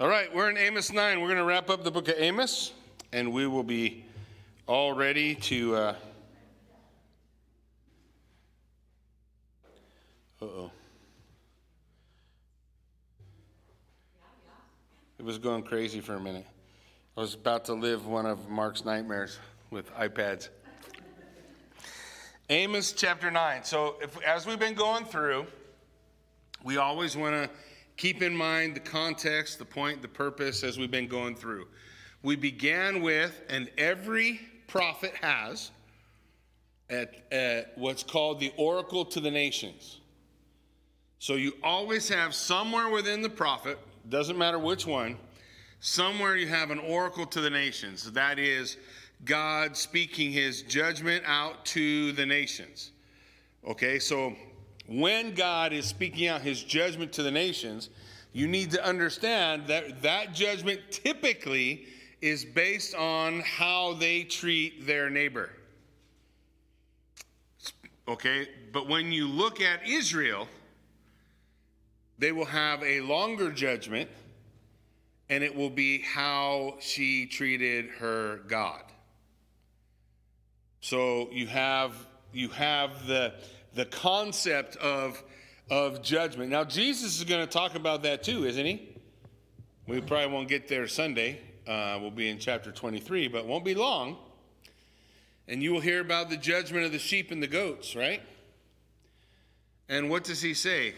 All right, we're in Amos 9. We're going to wrap up the book of Amos, and we will be all ready to. Uh oh. It was going crazy for a minute. I was about to live one of Mark's nightmares with iPads. Amos chapter 9. So, if, as we've been going through, we always want to keep in mind the context, the point, the purpose as we've been going through. We began with, and every prophet has, at, at what's called the oracle to the nations. So you always have somewhere within the prophet, doesn't matter which one, somewhere you have an oracle to the nations. That is God speaking his judgment out to the nations. Okay, so when God is speaking out his judgment to the nations, you need to understand that that judgment typically is based on how they treat their neighbor. Okay, but when you look at Israel, they will have a longer judgment, and it will be how she treated her God. So you have you have the the concept of, of judgment. Now, Jesus is going to talk about that too, isn't he? We probably won't get there Sunday. Uh, we'll be in chapter 23, but won't be long. And you will hear about the judgment of the sheep and the goats, right? And what does he say?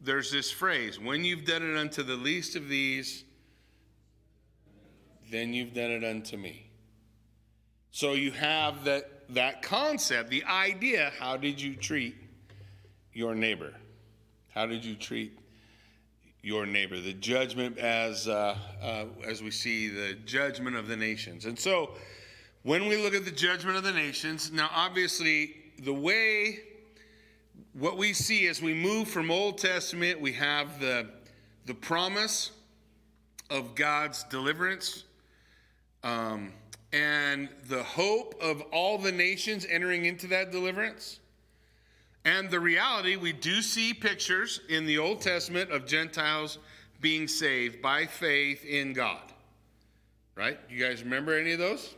There's this phrase when you've done it unto the least of these, then you've done it unto me. So you have that that concept, the idea, how did you treat your neighbor? How did you treat your neighbor? The judgment, as uh, uh, as we see the judgment of the nations, and so when we look at the judgment of the nations, now obviously the way what we see as we move from Old Testament, we have the the promise of God's deliverance. Um, and the hope of all the nations entering into that deliverance. And the reality, we do see pictures in the Old Testament of Gentiles being saved by faith in God. Right? You guys remember any of those?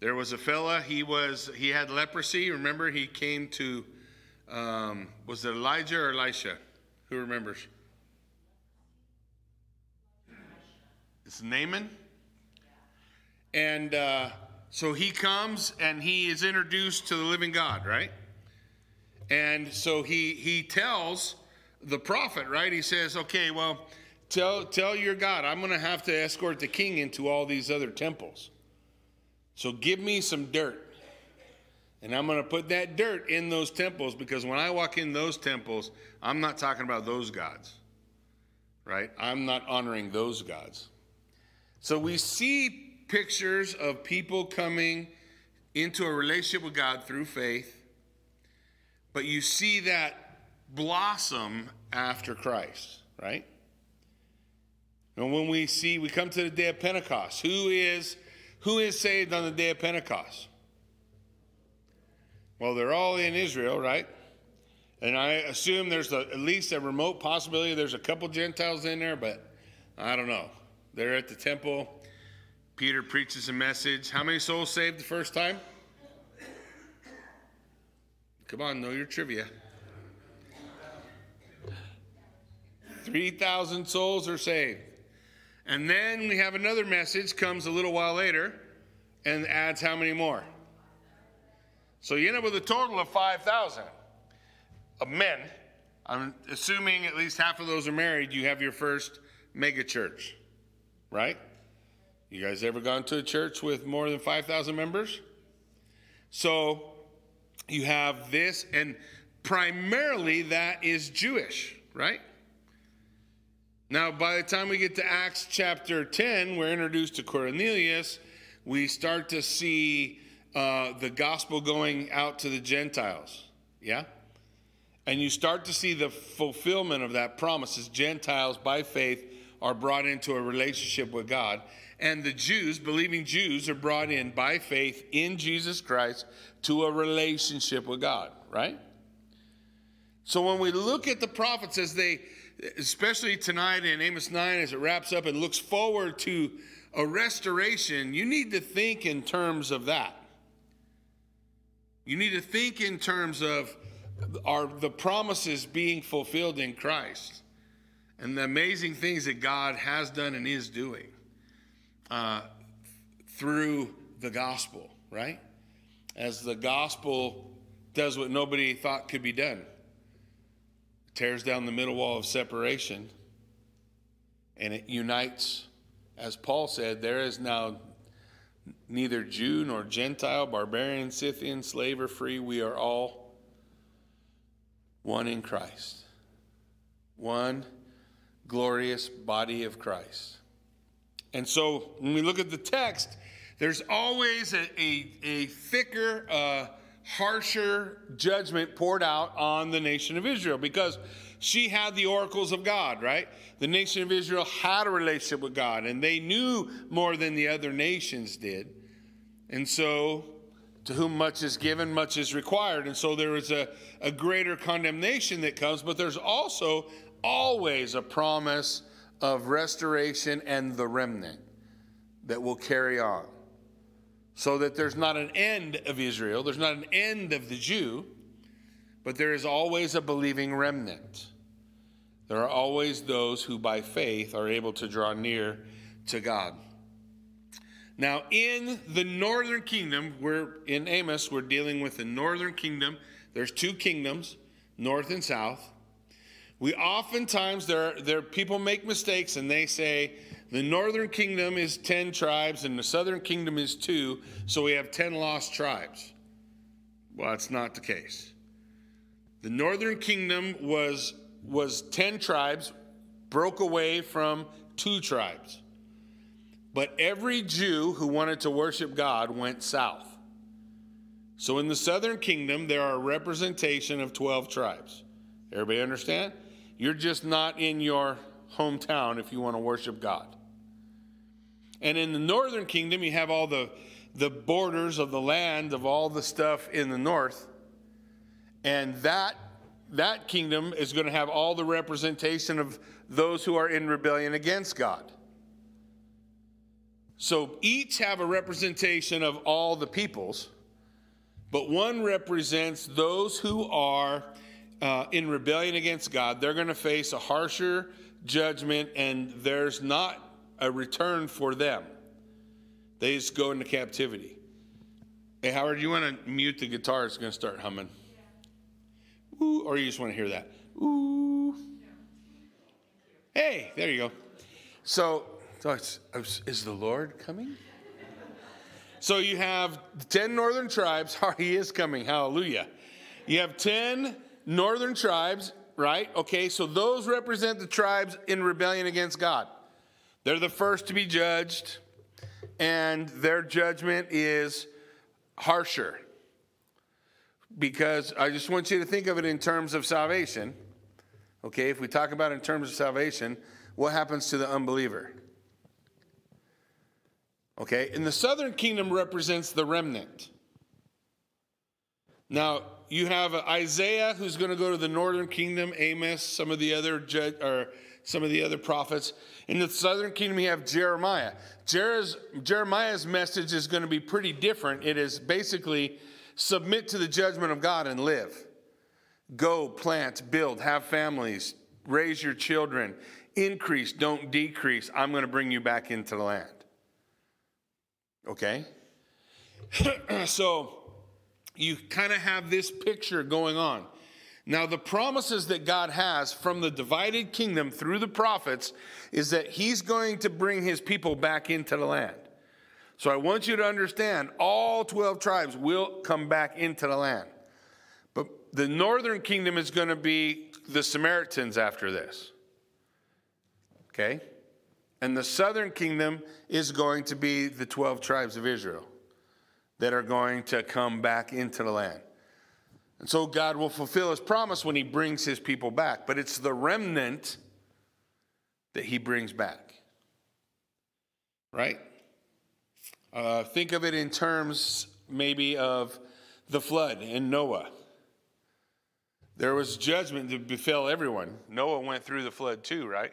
There was a fella, he was he had leprosy. Remember, he came to um, was it Elijah or Elisha? Who remembers? It's Naaman. And uh, so he comes and he is introduced to the living God, right? And so he he tells the prophet, right? He says, "Okay, well, tell tell your God, I'm going to have to escort the king into all these other temples. So give me some dirt. And I'm going to put that dirt in those temples because when I walk in those temples, I'm not talking about those gods. Right? I'm not honoring those gods. So we see pictures of people coming into a relationship with God through faith, but you see that blossom after Christ, right? And when we see, we come to the day of Pentecost. Who is who is saved on the day of Pentecost? Well, they're all in Israel, right? And I assume there's a, at least a remote possibility there's a couple Gentiles in there, but I don't know. They're at the temple. Peter preaches a message. How many souls saved the first time? Come on, know your trivia. 3,000 souls are saved. And then we have another message comes a little while later and adds how many more? So you end up with a total of 5,000 of men. I'm assuming at least half of those are married. You have your first mega church, right? You guys ever gone to a church with more than 5,000 members? So you have this, and primarily that is Jewish, right? Now, by the time we get to Acts chapter 10, we're introduced to Cornelius. We start to see uh, the gospel going out to the Gentiles. Yeah? And you start to see the fulfillment of that promise as Gentiles by faith are brought into a relationship with God. And the Jews, believing Jews, are brought in by faith in Jesus Christ to a relationship with God, right? So when we look at the prophets as they especially tonight in Amos 9 as it wraps up and looks forward to a restoration, you need to think in terms of that. You need to think in terms of are the promises being fulfilled in Christ and the amazing things that God has done and is doing uh, through the gospel, right? As the gospel does what nobody thought could be done. Tears down the middle wall of separation and it unites as paul said there is now neither jew nor gentile barbarian scythian slave or free. We are all one in christ. One glorious body of christ and so when we look at the text there's always a, a, a thicker uh, harsher judgment poured out on the nation of Israel because she had the oracles of God, right? The nation of Israel had a relationship with God and they knew more than the other nations did. And so, to whom much is given, much is required. And so, there is a, a greater condemnation that comes, but there's also always a promise of restoration and the remnant that will carry on so that there's not an end of Israel, there's not an end of the Jew, but there is always a believing remnant. There are always those who by faith are able to draw near to God. Now, in the northern kingdom, we're in Amos, we're dealing with the northern kingdom. There's two kingdoms, north and south. We oftentimes there, there people make mistakes and they say, the northern kingdom is 10 tribes and the southern kingdom is two, so we have 10 lost tribes. Well, that's not the case. The northern kingdom was, was 10 tribes, broke away from two tribes. But every Jew who wanted to worship God went south. So in the southern kingdom, there are a representation of 12 tribes. Everybody understand? You're just not in your hometown if you want to worship God. And in the northern kingdom, you have all the, the borders of the land of all the stuff in the north. And that, that kingdom is going to have all the representation of those who are in rebellion against God. So each have a representation of all the peoples, but one represents those who are uh, in rebellion against God. They're going to face a harsher judgment, and there's not a return for them. They just go into captivity. Hey, Howard, you want to mute the guitar? It's going to start humming. Ooh, or you just want to hear that? Ooh. Hey, there you go. So, so is the Lord coming? So you have 10 northern tribes. He is coming. Hallelujah. You have 10 northern tribes, right? Okay, so those represent the tribes in rebellion against God. They're the first to be judged, and their judgment is harsher. Because I just want you to think of it in terms of salvation. Okay, if we talk about in terms of salvation, what happens to the unbeliever? Okay, and the southern kingdom represents the remnant. Now, you have Isaiah who's going to go to the northern kingdom, Amos, some of the other or some of the other prophets. In the southern kingdom, you have Jeremiah. Jeremiah's message is going to be pretty different. It is basically submit to the judgment of God and live. Go, plant, build, have families, raise your children, increase, don't decrease. I'm going to bring you back into the land. Okay? so you kind of have this picture going on. Now, the promises that God has from the divided kingdom through the prophets is that He's going to bring His people back into the land. So I want you to understand all 12 tribes will come back into the land. But the northern kingdom is going to be the Samaritans after this. Okay? And the southern kingdom is going to be the 12 tribes of Israel that are going to come back into the land. And so God will fulfill his promise when he brings his people back. But it's the remnant that he brings back. Right? Uh, think of it in terms maybe of the flood and Noah. There was judgment that befell everyone. Noah went through the flood too, right?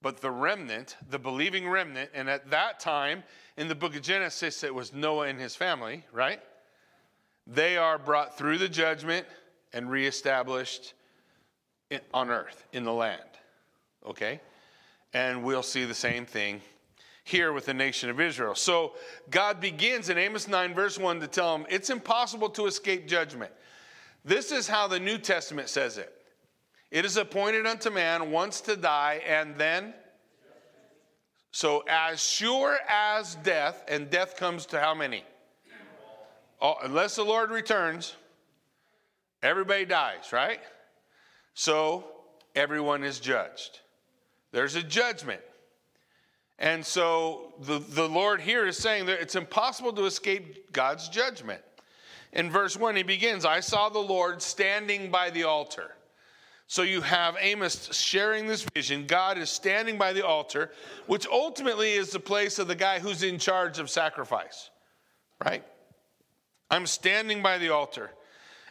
But the remnant, the believing remnant, and at that time in the book of Genesis, it was Noah and his family, right? They are brought through the judgment and reestablished on earth, in the land, okay? And we'll see the same thing here with the nation of Israel. So God begins in Amos 9, verse 1 to tell them it's impossible to escape judgment. This is how the New Testament says it it is appointed unto man once to die, and then. So, as sure as death, and death comes to how many? Oh, unless the Lord returns, everybody dies, right? So, everyone is judged. There's a judgment. And so the, the Lord here is saying that it's impossible to escape God's judgment. In verse 1, he begins I saw the Lord standing by the altar. So you have Amos sharing this vision. God is standing by the altar, which ultimately is the place of the guy who's in charge of sacrifice, right? I'm standing by the altar.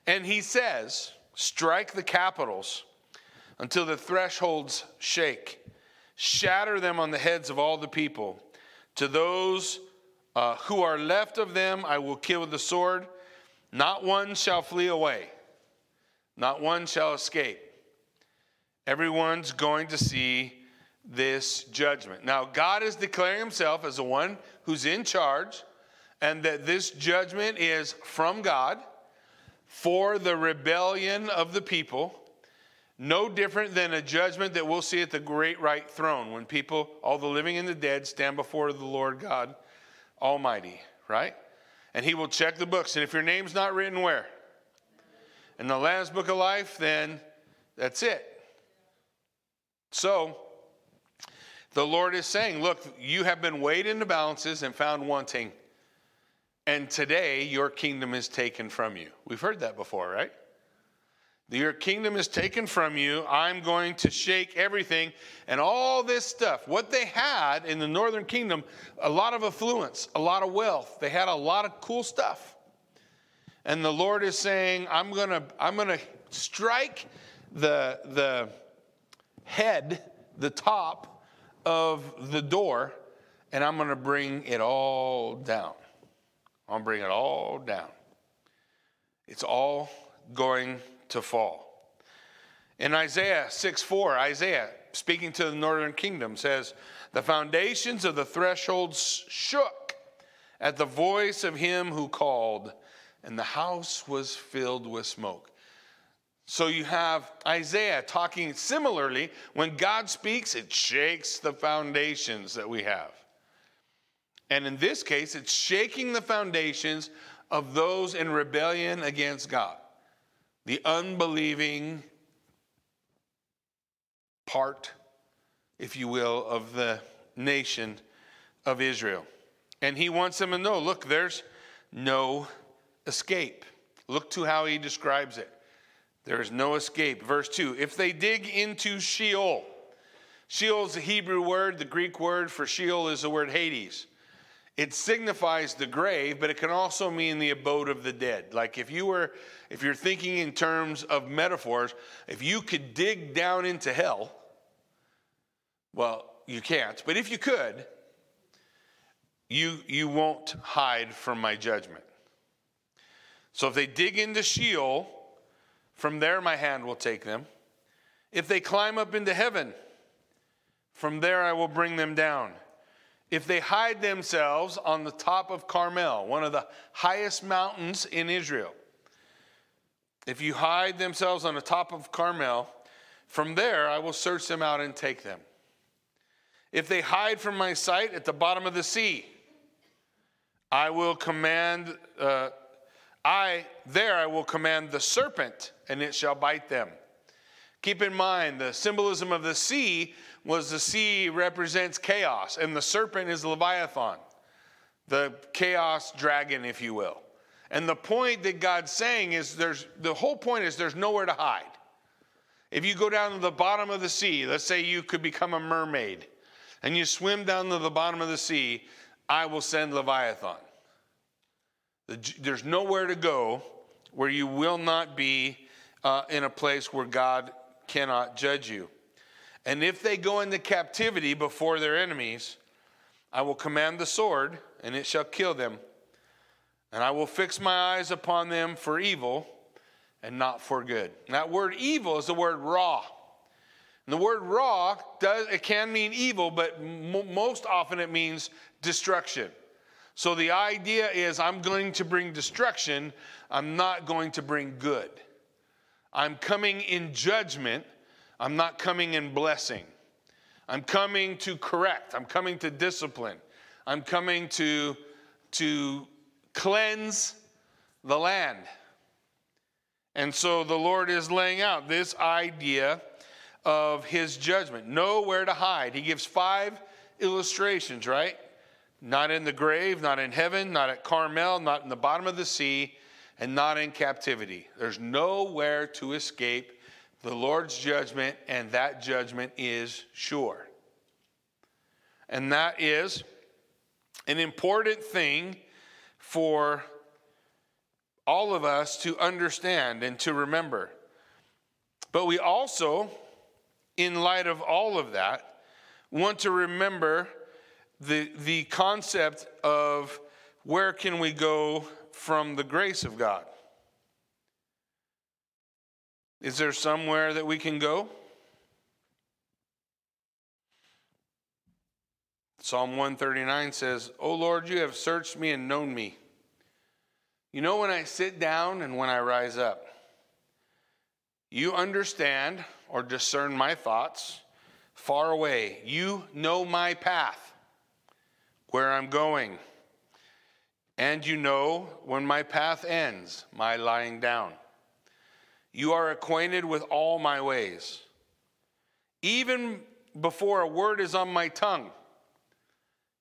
And he says, Strike the capitals until the thresholds shake shatter them on the heads of all the people. To those uh, who are left of them, I will kill with the sword. Not one shall flee away, not one shall escape. Everyone's going to see this judgment. Now, God is declaring himself as the one who's in charge, and that this judgment is from God for the rebellion of the people no different than a judgment that we'll see at the great white throne when people, all the living and the dead, stand before the Lord God Almighty, right? And he will check the books. And if your name's not written where? In the Lamb's Book of Life, then that's it. So, the Lord is saying, Look, you have been weighed into balances and found wanting. And today, your kingdom is taken from you. We've heard that before, right? Your kingdom is taken from you. I'm going to shake everything. And all this stuff, what they had in the northern kingdom, a lot of affluence, a lot of wealth. They had a lot of cool stuff. And the Lord is saying, I'm going to I'm going to strike the, the head, the top of the door, and I'm going to bring it all down. I'm going to bring it all down. It's all going to fall. In Isaiah 6 4, Isaiah, speaking to the northern kingdom, says, The foundations of the thresholds shook at the voice of him who called, and the house was filled with smoke. So you have Isaiah talking similarly. When God speaks, it shakes the foundations that we have. And in this case, it's shaking the foundations of those in rebellion against God the unbelieving part, if you will, of the nation of Israel. And he wants them to know look, there's no escape. Look to how he describes it. There is no escape. Verse 2 If they dig into Sheol, Sheol is a Hebrew word. The Greek word for Sheol is the word Hades. It signifies the grave, but it can also mean the abode of the dead. Like if you were, if you're thinking in terms of metaphors, if you could dig down into hell, well, you can't, but if you could, you, you won't hide from my judgment. So if they dig into Sheol, from there my hand will take them. If they climb up into heaven, from there I will bring them down if they hide themselves on the top of Carmel, one of the highest mountains in Israel, if you hide themselves on the top of Carmel, from there I will search them out and take them. If they hide from my sight at the bottom of the sea, I will command, uh, I, there I will command the serpent, and it shall bite them. Keep in mind the symbolism of the sea was the sea represents chaos, and the serpent is Leviathan, the chaos dragon, if you will. And the point that God's saying is there's the whole point is there's nowhere to hide. If you go down to the bottom of the sea, let's say you could become a mermaid, and you swim down to the bottom of the sea, I will send Leviathan. There's nowhere to go where you will not be uh, in a place where God cannot judge you. And if they go into captivity before their enemies, I will command the sword, and it shall kill them. And I will fix my eyes upon them for evil and not for good. And that word evil is the word raw. And the word raw does it can mean evil, but m- most often it means destruction. So the idea is I'm going to bring destruction, I'm not going to bring good. I'm coming in judgment, I'm not coming in blessing. I'm coming to correct, I'm coming to discipline. I'm coming to to cleanse the land. And so the Lord is laying out this idea of his judgment. Know where to hide. He gives five illustrations, right? Not in the grave, not in heaven, not at Carmel, not in the bottom of the sea, and not in captivity. There's nowhere to escape the Lord's judgment, and that judgment is sure. And that is an important thing for all of us to understand and to remember. But we also, in light of all of that, want to remember the, the concept of where can we go from the grace of God? Is there somewhere that we can go? Psalm 139 says, O Lord, you have searched me and known me. You know when I sit down and when I rise up. You understand or discern my thoughts far away. You know my path, where I'm going. And you know when my path ends, my lying down. You are acquainted with all my ways. Even before a word is on my tongue,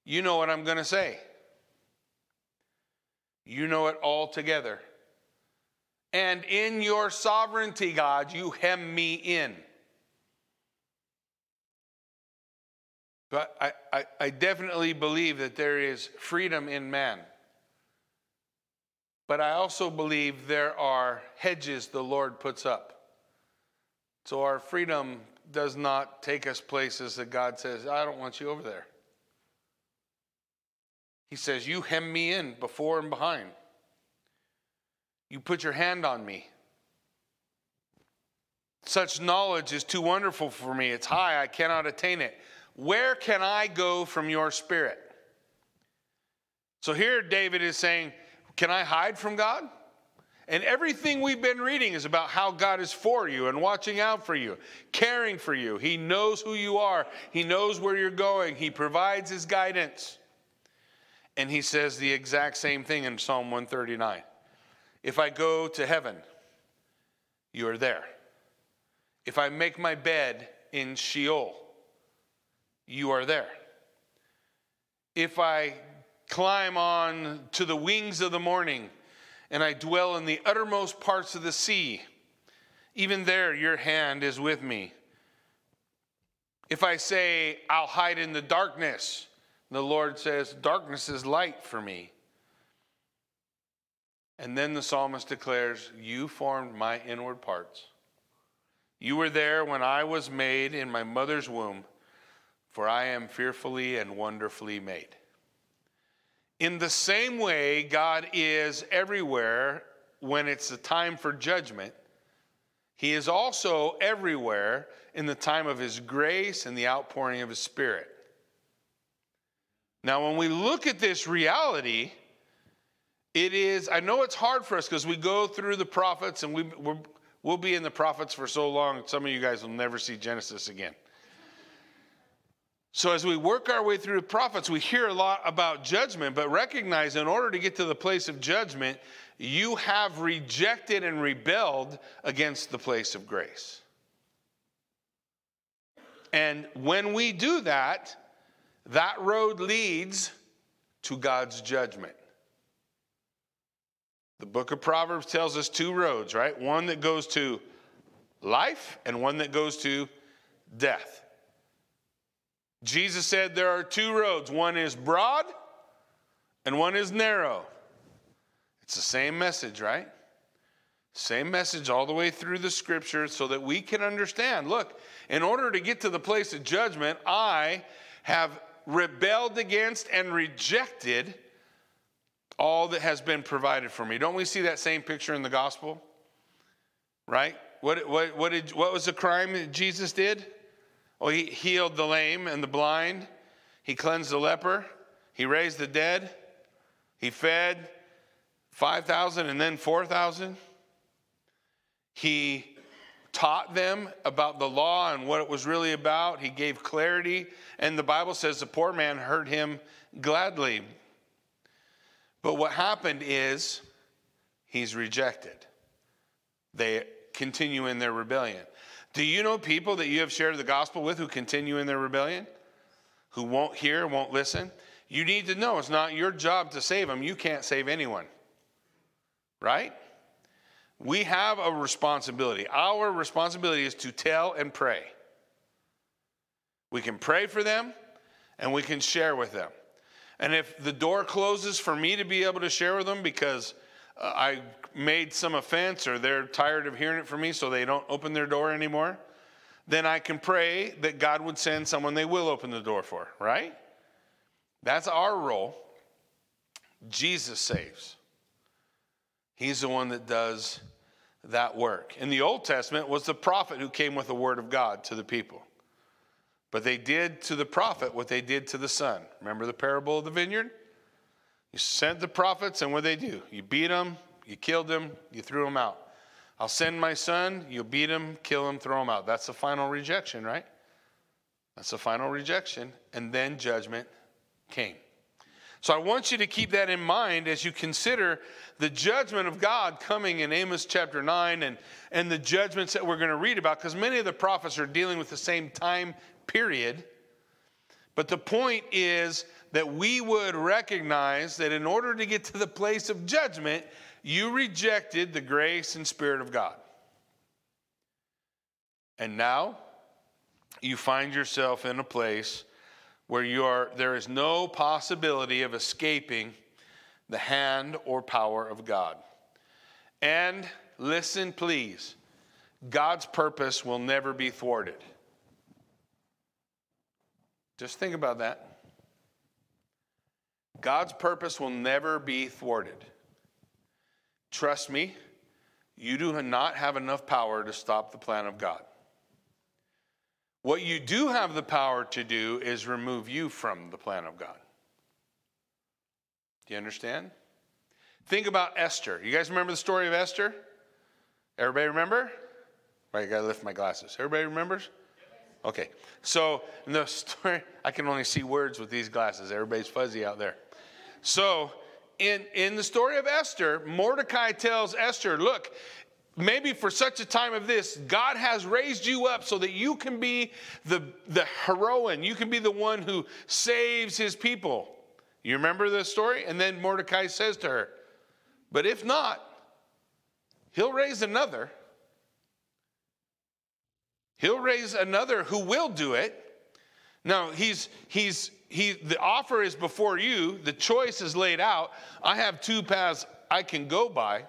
you know what I'm going to say. You know it all together. And in your sovereignty, God, you hem me in. But I, I, I, definitely believe that there is freedom in man. But I also believe there are hedges the Lord puts up. So our freedom does not take us places that God says, I don't want you over there. He says, You hem me in before and behind. You put your hand on me. Such knowledge is too wonderful for me. It's high, I cannot attain it. Where can I go from your spirit? So here David is saying, Can I hide from God? And everything we've been reading is about how God is for you and watching out for you, caring for you. He knows who you are, He knows where you're going, He provides His guidance. And he says the exact same thing in Psalm 139. If I go to heaven, you are there. If I make my bed in Sheol, you are there. If I climb on to the wings of the morning and I dwell in the uttermost parts of the sea, even there your hand is with me. If I say, I'll hide in the darkness, the Lord says, Darkness is light for me. And then the psalmist declares, You formed my inward parts. You were there when I was made in my mother's womb, for I am fearfully and wonderfully made. In the same way, God is everywhere when it's the time for judgment. He is also everywhere in the time of His grace and the outpouring of His Spirit. Now, when we look at this reality, it is, I know it's hard for us because we go through the prophets and we, we will be in the prophets for so long, some of you guys will never see Genesis again. So, as we work our way through the prophets, we hear a lot about judgment, but recognize in order to get to the place of judgment, you have rejected and rebelled against the place of grace. And when we do that, that road leads to God's judgment. The book of Proverbs tells us two roads, right? One that goes to life and one that goes to death. Jesus said there are two roads one is broad and one is narrow. It's the same message, right? Same message all the way through the scripture so that we can understand. Look, in order to get to the place of judgment, I have rebelled against and rejected all that has been provided for me. Don't we see that same picture in the gospel? Right? What, what, what, did, what was the crime that Jesus did? Oh, he healed the lame and the blind. He cleansed the leper. He raised the dead. He fed 5,000 and then 4,000. He taught them about the law and what it was really about. He gave clarity. And the Bible says the poor man heard him gladly. But what happened is he's rejected. They continue in their rebellion. Do you know people that you have shared the gospel with who continue in their rebellion? Who won't hear, won't listen? You need to know it's not your job to save them. You can't save anyone. Right? We have a responsibility. Our responsibility is to tell and pray. We can pray for them and we can share with them. And if the door closes for me to be able to share with them because uh, I made some offense or they're tired of hearing it from me so they don't open their door anymore, then I can pray that God would send someone they will open the door for, right? That's our role. Jesus saves. He's the one that does that work. In the Old Testament was the prophet who came with the word of God to the people. But they did to the prophet what they did to the son. Remember the parable of the vineyard? You sent the prophets, and what they do? You beat them, you killed them, you threw them out. I'll send my son, you beat him, kill him, throw him out. That's the final rejection, right? That's the final rejection. And then judgment came. So I want you to keep that in mind as you consider the judgment of God coming in Amos chapter 9 and, and the judgments that we're going to read about, because many of the prophets are dealing with the same time period. But the point is that we would recognize that in order to get to the place of judgment, you rejected the grace and Spirit of God. And now you find yourself in a place where you are, there is no possibility of escaping the hand or power of God. And listen, please, God's purpose will never be thwarted. Just think about that. God's purpose will never be thwarted. Trust me, you do not have enough power to stop the plan of God. What you do have the power to do is remove you from the plan of God. Do you understand? Think about Esther. You guys remember the story of Esther? Everybody remember? Right, I gotta lift my glasses. Everybody remembers? Okay. So in the story, I can only see words with these glasses. Everybody's fuzzy out there. So in, in the story of Esther, Mordecai tells Esther, look, maybe for such a time of this, God has raised you up so that you can be the, the heroine. You can be the one who saves his people. You remember the story? And then Mordecai says to her, But if not, he'll raise another. He'll raise another who will do it. Now, he's, he's, he, the offer is before you, the choice is laid out. I have two paths I can go by.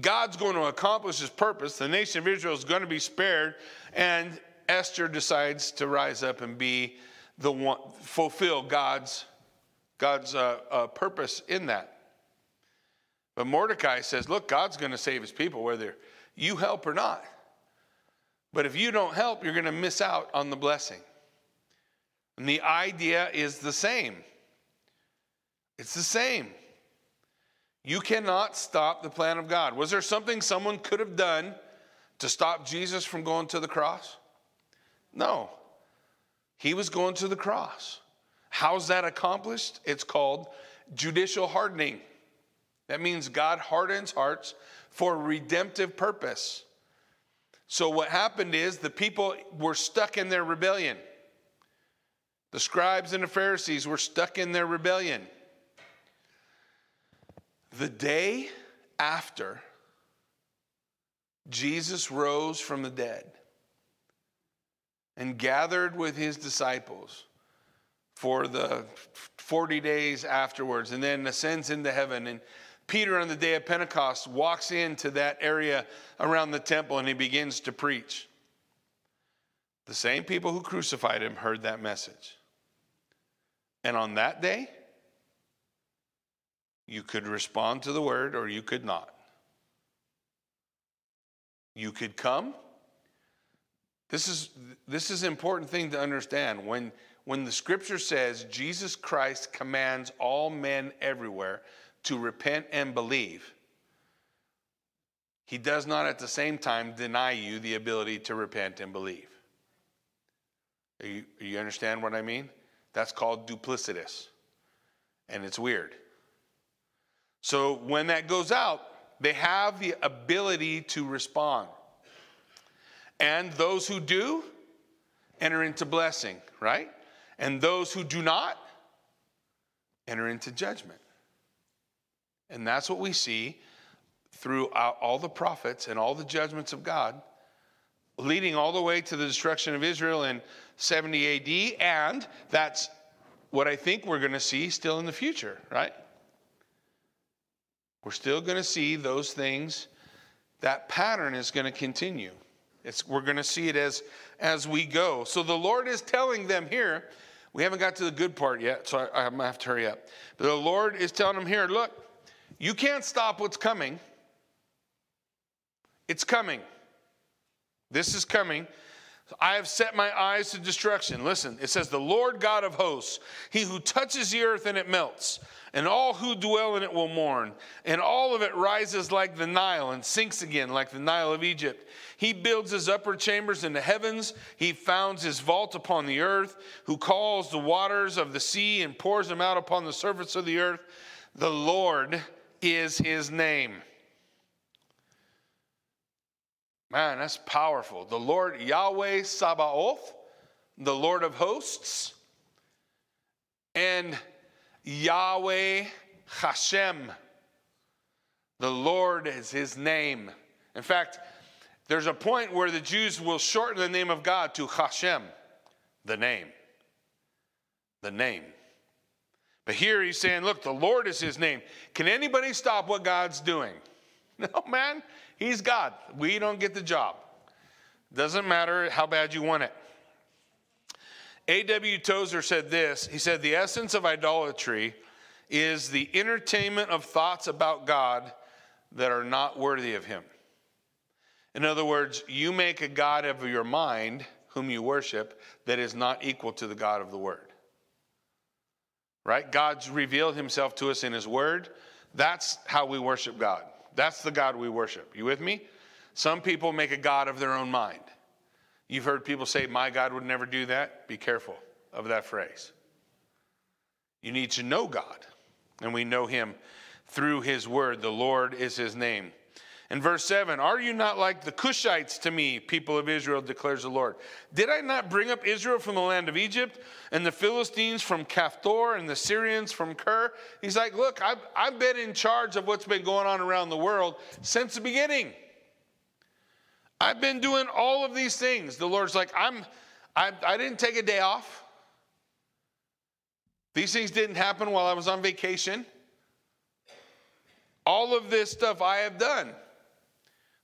God's going to accomplish his purpose. The nation of Israel is going to be spared. And Esther decides to rise up and be the one, fulfill God's, God's uh, uh, purpose in that. But Mordecai says, Look, God's going to save his people, whether you help or not. But if you don't help, you're going to miss out on the blessing. And the idea is the same. It's the same. You cannot stop the plan of God. Was there something someone could have done to stop Jesus from going to the cross? No. He was going to the cross. How's that accomplished? It's called judicial hardening. That means God hardens hearts for redemptive purpose. So, what happened is the people were stuck in their rebellion. The scribes and the Pharisees were stuck in their rebellion. The day after Jesus rose from the dead and gathered with his disciples for the 40 days afterwards and then ascends into heaven and Peter on the day of Pentecost walks into that area around the temple and he begins to preach. The same people who crucified him heard that message. And on that day, you could respond to the word or you could not. You could come. This is this is an important thing to understand. When when the scripture says Jesus Christ commands all men everywhere to repent and believe, he does not at the same time deny you the ability to repent and believe. You, you understand what I mean? That's called duplicitous. And it's weird. So when that goes out, they have the ability to respond. And those who do enter into blessing, right? And those who do not enter into judgment. And that's what we see throughout all the prophets and all the judgments of God, leading all the way to the destruction of Israel in 70 AD. And that's what I think we're going to see still in the future, right? We're still going to see those things. That pattern is going to continue. It's, we're going to see it as, as we go. So the Lord is telling them here, we haven't got to the good part yet, so I, I'm going to have to hurry up. But the Lord is telling them here, look, you can't stop what's coming. It's coming. This is coming. I have set my eyes to destruction. Listen, it says, The Lord God of hosts, he who touches the earth and it melts, and all who dwell in it will mourn, and all of it rises like the Nile and sinks again like the Nile of Egypt. He builds his upper chambers in the heavens, he founds his vault upon the earth, who calls the waters of the sea and pours them out upon the surface of the earth. The Lord is his name. Man, that's powerful. The Lord Yahweh Sabaoth, the Lord of hosts, and Yahweh Hashem. The Lord is his name. In fact, there's a point where the Jews will shorten the name of God to Hashem, the name. The name. But here he's saying, look, the Lord is his name. Can anybody stop what God's doing? No, man. He's God. We don't get the job. Doesn't matter how bad you want it. A.W. Tozer said this He said, The essence of idolatry is the entertainment of thoughts about God that are not worthy of Him. In other words, you make a God of your mind, whom you worship, that is not equal to the God of the Word. Right? God's revealed Himself to us in His Word. That's how we worship God. That's the God we worship. You with me? Some people make a God of their own mind. You've heard people say, My God would never do that. Be careful of that phrase. You need to know God, and we know Him through His word. The Lord is His name. In verse 7, are you not like the Cushites to me, people of Israel, declares the Lord? Did I not bring up Israel from the land of Egypt, and the Philistines from Caphtor, and the Syrians from Kir? He's like, Look, I've, I've been in charge of what's been going on around the world since the beginning. I've been doing all of these things. The Lord's like, I'm, I, I didn't take a day off. These things didn't happen while I was on vacation. All of this stuff I have done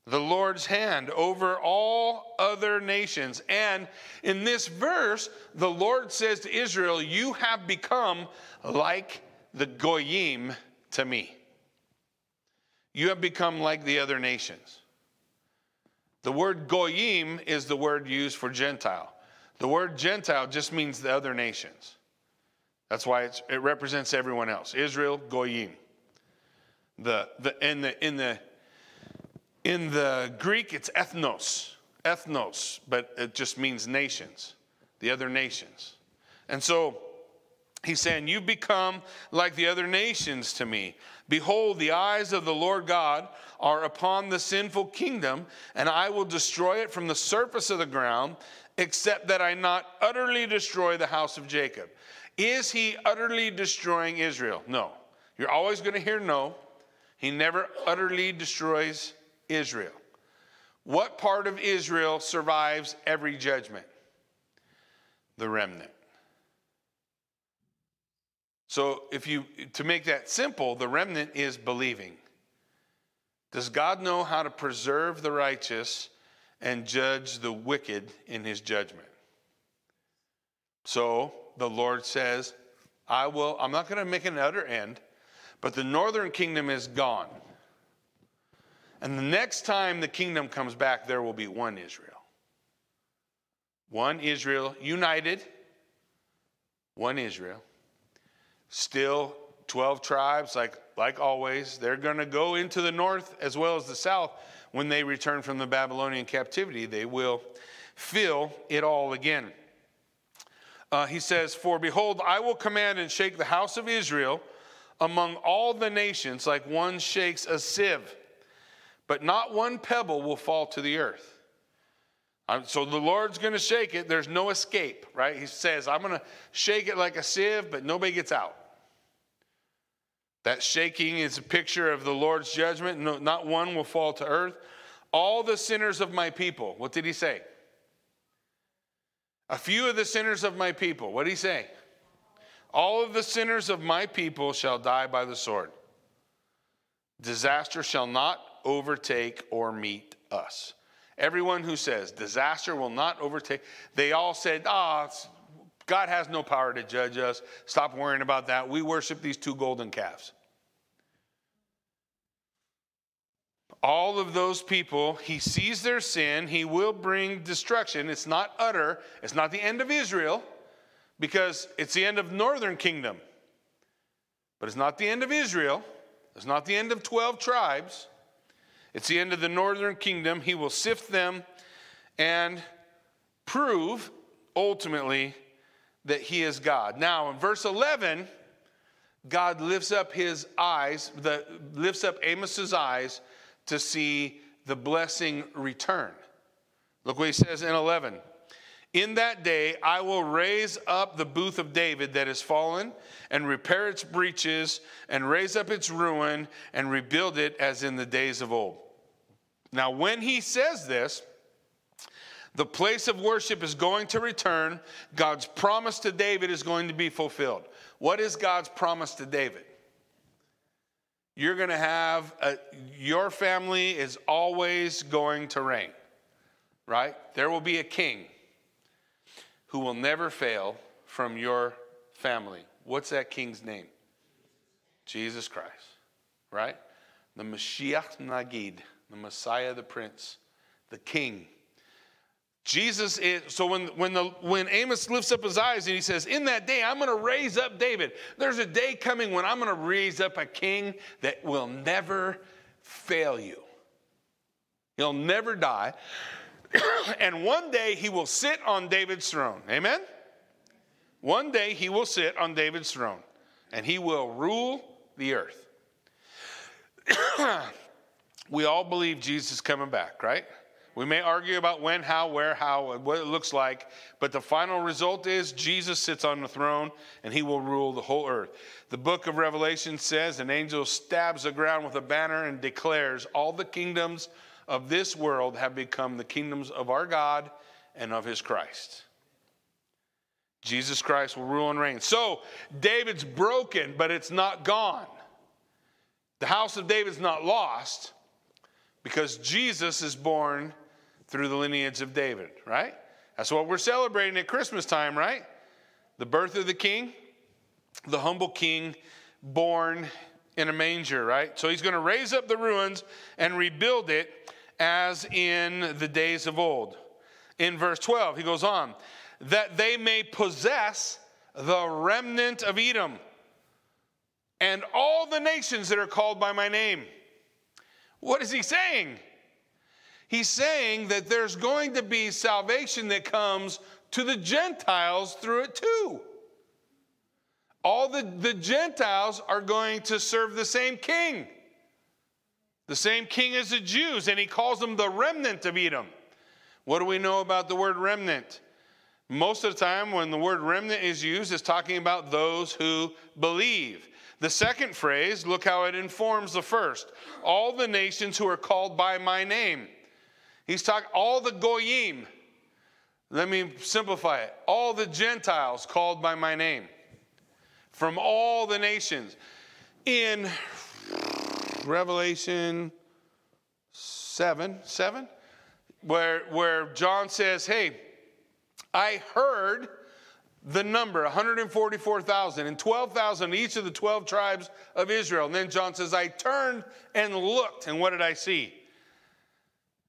the Lord's hand over all other nations. And in this verse, the Lord says to Israel, You have become like the Goyim to me. You have become like the other nations. The word Goyim is the word used for Gentile. The word Gentile just means the other nations. That's why it represents everyone else. Israel, Goyim. The, the, in the, in the in the Greek, it's ethnos, ethnos, but it just means nations, the other nations. And so he's saying, You've become like the other nations to me. Behold, the eyes of the Lord God are upon the sinful kingdom, and I will destroy it from the surface of the ground, except that I not utterly destroy the house of Jacob. Is he utterly destroying Israel? No. You're always going to hear no. He never utterly destroys Israel. What part of Israel survives every judgment? The remnant. So, if you to make that simple, the remnant is believing. Does God know how to preserve the righteous and judge the wicked in his judgment? So, the Lord says, I will, I'm not going to make an utter end, but the northern kingdom is gone. And the next time the kingdom comes back, there will be one Israel. One Israel united, one Israel. Still 12 tribes, like, like always. They're going to go into the north as well as the south when they return from the Babylonian captivity. They will fill it all again. Uh, he says, For behold, I will command and shake the house of Israel among all the nations like one shakes a sieve, but not one pebble will fall to the earth. So the Lord's going to shake it. There's no escape, right? He says, I'm going to shake it like a sieve, but nobody gets out. That shaking is a picture of the Lord's judgment. No, not one will fall to earth. All the sinners of my people, what did he say? A few of the sinners of my people, what did he say? All of the sinners of my people shall die by the sword. Disaster shall not overtake or meet us. Everyone who says disaster will not overtake, they all said, ah, oh, God has no power to judge us. Stop worrying about that. We worship these two golden calves. All of those people, he sees their sin. He will bring destruction. It's not utter, it's not the end of Israel because it's the end of northern kingdom. But it's not the end of Israel. It's not the end of 12 tribes. It's the end of the northern kingdom. He will sift them and prove ultimately that he is God. Now, in verse 11, God lifts up his eyes, the, lifts up Amos's eyes to see the blessing return. Look what he says in 11. In that day, I will raise up the booth of David that is fallen, and repair its breaches, and raise up its ruin, and rebuild it as in the days of old. Now, when he says this, the place of worship is going to return. God's promise to David is going to be fulfilled. What is God's promise to David? You're going to have, a, your family is always going to reign, right? There will be a king who will never fail from your family. What's that king's name? Jesus Christ, right? The Mashiach Nagid, the Messiah, the Prince, the King Jesus is, so when, when, the, when Amos lifts up his eyes and he says, In that day, I'm going to raise up David. There's a day coming when I'm going to raise up a king that will never fail you. He'll never die. and one day he will sit on David's throne. Amen? One day he will sit on David's throne and he will rule the earth. we all believe Jesus is coming back, right? We may argue about when, how, where, how, what it looks like, but the final result is Jesus sits on the throne and he will rule the whole earth. The book of Revelation says an angel stabs the ground with a banner and declares, All the kingdoms of this world have become the kingdoms of our God and of his Christ. Jesus Christ will rule and reign. So David's broken, but it's not gone. The house of David's not lost because Jesus is born through the lineage of David, right? That's what we're celebrating at Christmas time, right? The birth of the king, the humble king born in a manger, right? So he's going to raise up the ruins and rebuild it as in the days of old. In verse 12, he goes on, that they may possess the remnant of Edom and all the nations that are called by my name. What is he saying? He's saying that there's going to be salvation that comes to the Gentiles through it too. All the, the Gentiles are going to serve the same king, the same king as the Jews, and he calls them the remnant of Edom. What do we know about the word remnant? Most of the time, when the word remnant is used, it's talking about those who believe. The second phrase, look how it informs the first all the nations who are called by my name. He's talking all the goyim. Let me simplify it. All the Gentiles called by my name. from all the nations. In Revelation 7, 7, where, where John says, Hey, I heard the number 144,000 and 12,000 each of the 12 tribes of Israel. And then John says, I turned and looked, and what did I see?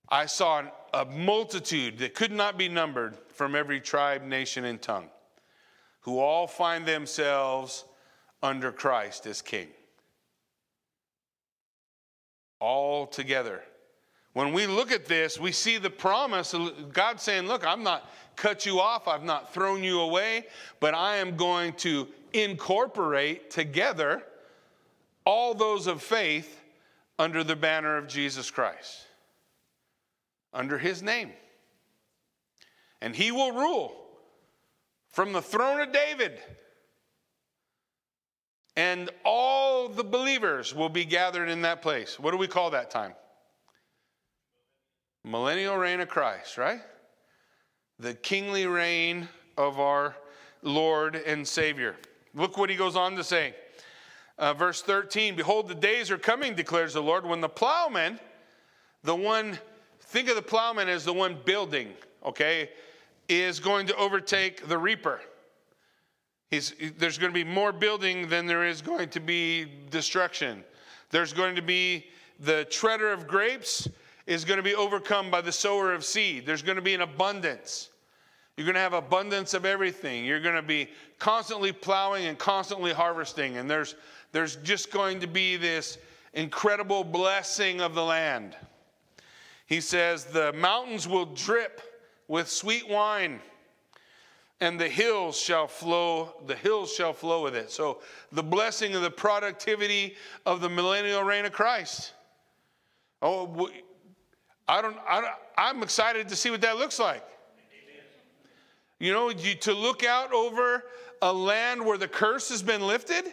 I saw a multitude that could not be numbered from every tribe, nation, and tongue, who all find themselves under Christ as king. All together. When we look at this, we see the promise of God saying, Look, I'm not cut you off, I've not thrown you away, but I am going to incorporate together all those of faith under the banner of Jesus Christ under his name. And he will rule from the throne of David. And all the believers will be gathered in that place. What do we call that time? Millennial reign of Christ, right? The kingly reign of our Lord and Savior. Look what he goes on to say. Uh, verse 13 Behold, the days are coming, declares the Lord, when the plowman, the one Think of the plowman as the one building, okay, is going to overtake the reaper. He's, there's going to be more building than there is going to be destruction. There's going to be the treader of grapes is going to be overcome by the sower of seed. There's going to be an abundance. You're going to have abundance of everything. You're going to be constantly plowing and constantly harvesting. And there's, there's just going to be this incredible blessing of the land. He says, The mountains will drip with sweet wine and the hills shall flow the hills shall flow with it so the blessing of the productivity of the millennial reign of christ oh i don't, I i'm excited to see what that looks like you know you, to look out over a land where the curse has been lifted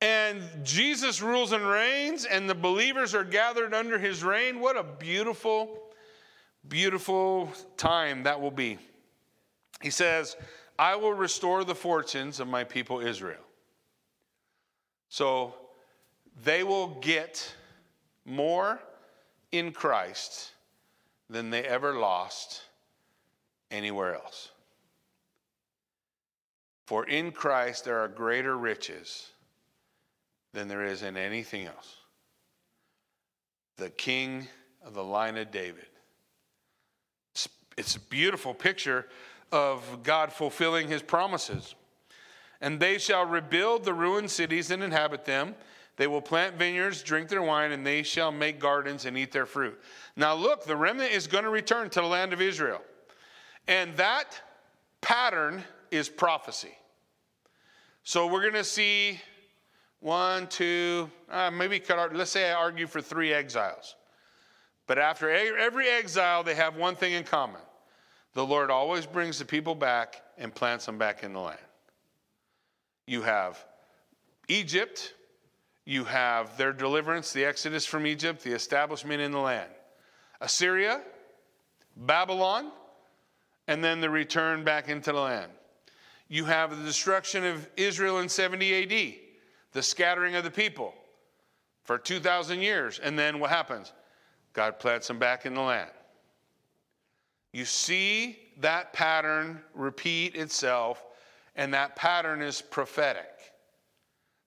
and Jesus rules and reigns, and the believers are gathered under his reign. What a beautiful, beautiful time that will be. He says, I will restore the fortunes of my people Israel. So they will get more in Christ than they ever lost anywhere else. For in Christ there are greater riches than there is in anything else. The king of the line of David. It's, it's a beautiful picture of God fulfilling his promises. And they shall rebuild the ruined cities and inhabit them. They will plant vineyards, drink their wine, and they shall make gardens and eat their fruit. Now, look, the remnant is going to return to the land of Israel. And that pattern is prophecy. So we're going to see one, two, uh, maybe could, let's say I argue for three exiles. But after every exile, they have one thing in common the Lord always brings the people back and plants them back in the land. You have Egypt, you have their deliverance, the exodus from Egypt, the establishment in the land. Assyria, Babylon, and then the return back into the land. You have the destruction of Israel in 70 AD the scattering of the people for 2,000 years. And then what happens? God plants them back in the land. You see that pattern repeat itself, and that pattern is prophetic.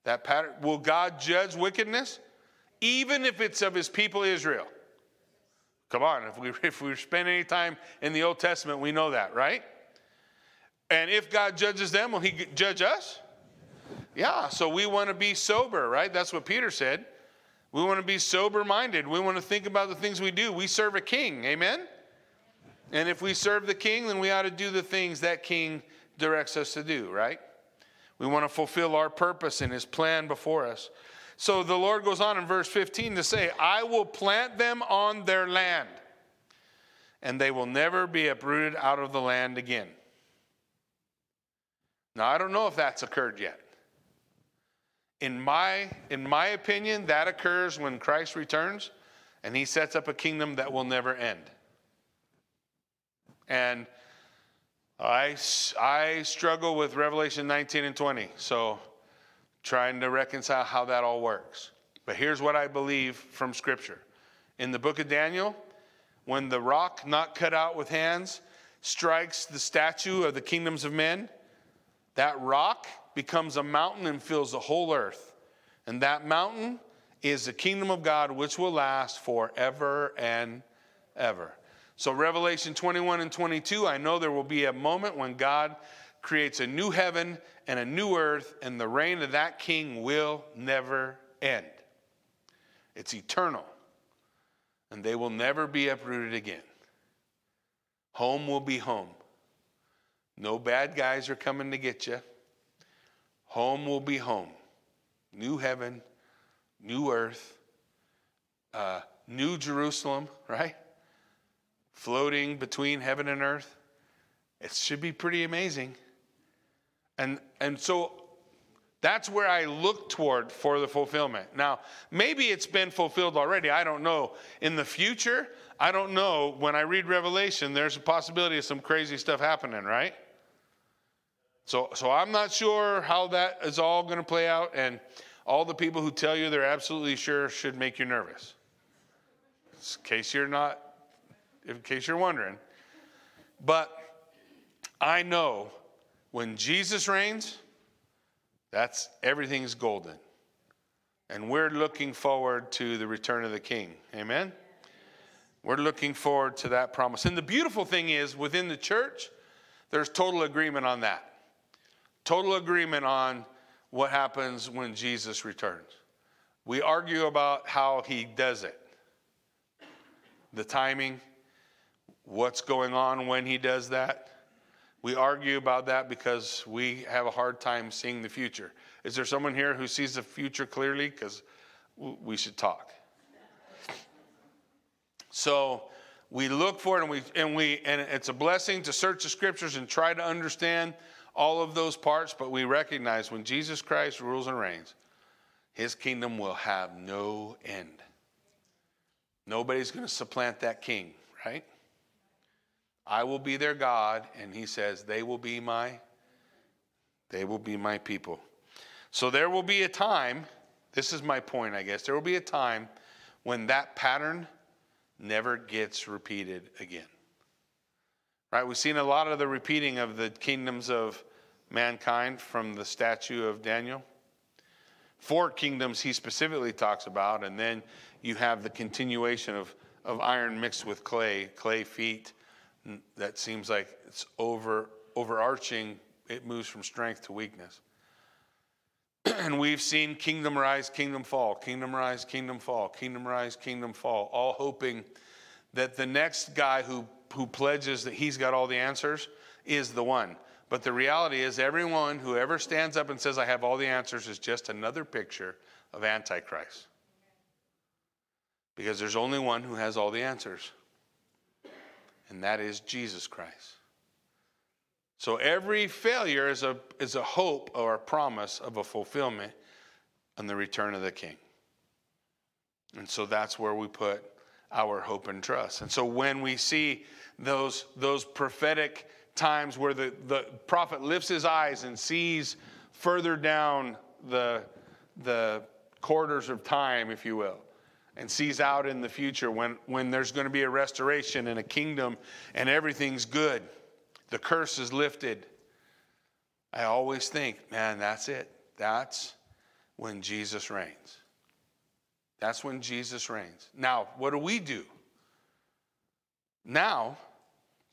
That pattern, will God judge wickedness? Even if it's of his people Israel. Come on, if we, if we spend any time in the Old Testament, we know that, right? And if God judges them, will he judge us? Yeah, so we want to be sober, right? That's what Peter said. We want to be sober minded. We want to think about the things we do. We serve a king, amen? And if we serve the king, then we ought to do the things that king directs us to do, right? We want to fulfill our purpose and his plan before us. So the Lord goes on in verse 15 to say, I will plant them on their land, and they will never be uprooted out of the land again. Now, I don't know if that's occurred yet. In my, in my opinion, that occurs when Christ returns and he sets up a kingdom that will never end. And I, I struggle with Revelation 19 and 20, so trying to reconcile how that all works. But here's what I believe from Scripture. In the book of Daniel, when the rock not cut out with hands strikes the statue of the kingdoms of men, that rock becomes a mountain and fills the whole earth. And that mountain is the kingdom of God, which will last forever and ever. So, Revelation 21 and 22, I know there will be a moment when God creates a new heaven and a new earth, and the reign of that king will never end. It's eternal, and they will never be uprooted again. Home will be home. No bad guys are coming to get you. Home will be home. New heaven, new earth, uh, new Jerusalem, right? Floating between heaven and earth. It should be pretty amazing. And, and so that's where I look toward for the fulfillment. Now, maybe it's been fulfilled already. I don't know. In the future, I don't know. When I read Revelation, there's a possibility of some crazy stuff happening, right? So, so I'm not sure how that is all going to play out. And all the people who tell you they're absolutely sure should make you nervous. In case you're not, in case you're wondering. But I know when Jesus reigns, that's everything's golden. And we're looking forward to the return of the king. Amen? We're looking forward to that promise. And the beautiful thing is, within the church, there's total agreement on that. Total agreement on what happens when Jesus returns. We argue about how he does it, the timing, what's going on when he does that. We argue about that because we have a hard time seeing the future. Is there someone here who sees the future clearly? Because we should talk. So we look for it and we and we and it's a blessing to search the scriptures and try to understand all of those parts, but we recognize when Jesus Christ rules and reigns, his kingdom will have no end. Nobody's going to supplant that king, right? I will be their God, and he says, they will be my, they will be my people. So there will be a time, this is my point, I guess, there will be a time when that pattern never gets repeated again. Right? We've seen a lot of the repeating of the kingdoms of mankind from the statue of Daniel. Four kingdoms he specifically talks about, and then you have the continuation of, of iron mixed with clay, clay feet, that seems like it's over overarching it moves from strength to weakness. And we've seen kingdom rise kingdom fall kingdom rise kingdom fall kingdom rise kingdom fall all hoping that the next guy who who pledges that he's got all the answers is the one. But the reality is everyone who ever stands up and says i have all the answers is just another picture of antichrist. Because there's only one who has all the answers and that is Jesus Christ. So every failure is a, is a hope or a promise of a fulfillment on the return of the King. And so that's where we put our hope and trust. And so when we see those, those prophetic times where the, the prophet lifts his eyes and sees further down the, the corridors of time, if you will, and sees out in the future when, when there's going to be a restoration and a kingdom and everything's good. The curse is lifted. I always think, man, that's it. That's when Jesus reigns. That's when Jesus reigns. Now, what do we do? Now,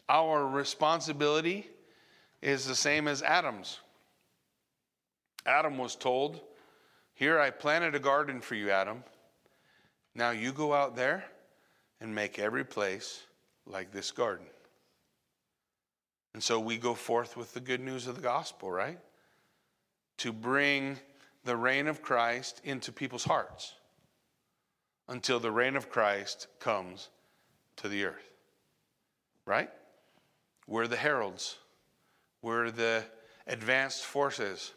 our responsibility is the same as Adam's. Adam was told, Here I planted a garden for you, Adam. Now you go out there and make every place like this garden. And so we go forth with the good news of the gospel, right? To bring the reign of Christ into people's hearts until the reign of Christ comes to the earth, right? We're the heralds, we're the advanced forces.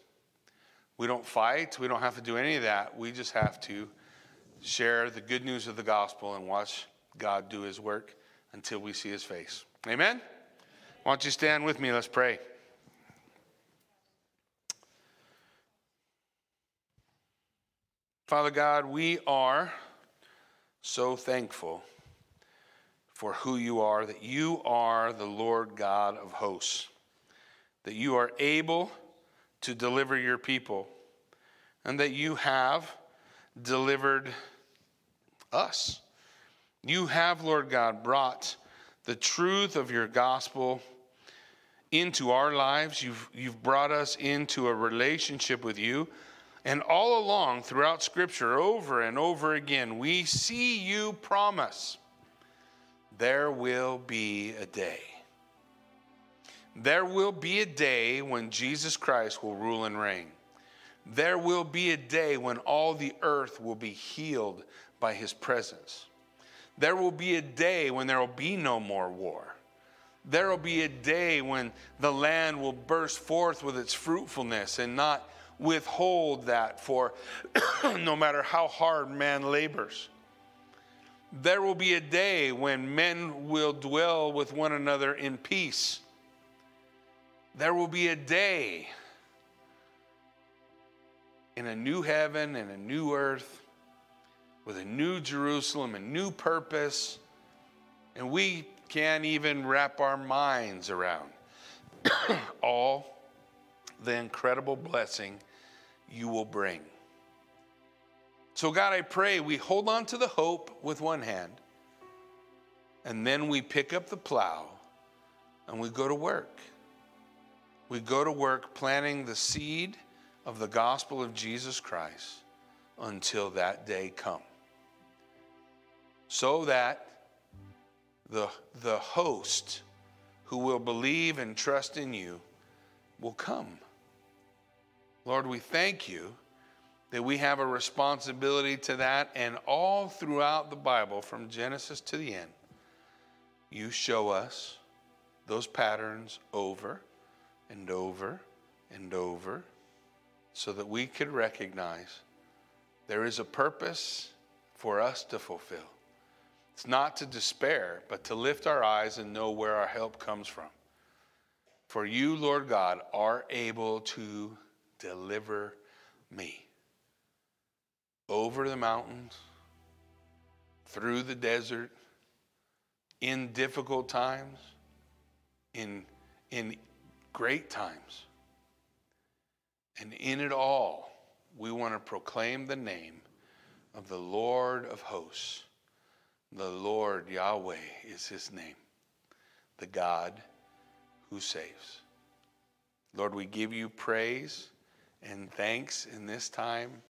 We don't fight, we don't have to do any of that. We just have to share the good news of the gospel and watch God do his work until we see his face. Amen? Why don't you stand with me? Let's pray. Father God, we are so thankful for who you are, that you are the Lord God of hosts, that you are able to deliver your people, and that you have delivered us. You have, Lord God, brought the truth of your gospel into our lives. You've, you've brought us into a relationship with you. And all along throughout Scripture, over and over again, we see you promise there will be a day. There will be a day when Jesus Christ will rule and reign. There will be a day when all the earth will be healed by his presence. There will be a day when there will be no more war. There will be a day when the land will burst forth with its fruitfulness and not withhold that for no matter how hard man labors. There will be a day when men will dwell with one another in peace. There will be a day in a new heaven and a new earth with a new Jerusalem, a new purpose, and we can't even wrap our minds around all the incredible blessing you will bring. So, God, I pray we hold on to the hope with one hand, and then we pick up the plow and we go to work. We go to work planting the seed of the gospel of Jesus Christ until that day come. So that the, the host who will believe and trust in you will come. Lord, we thank you that we have a responsibility to that, and all throughout the Bible, from Genesis to the end, you show us those patterns over and over and over so that we could recognize there is a purpose for us to fulfill. It's not to despair, but to lift our eyes and know where our help comes from. For you, Lord God, are able to deliver me over the mountains, through the desert, in difficult times, in, in great times. And in it all, we want to proclaim the name of the Lord of hosts. The Lord Yahweh is his name, the God who saves. Lord, we give you praise and thanks in this time.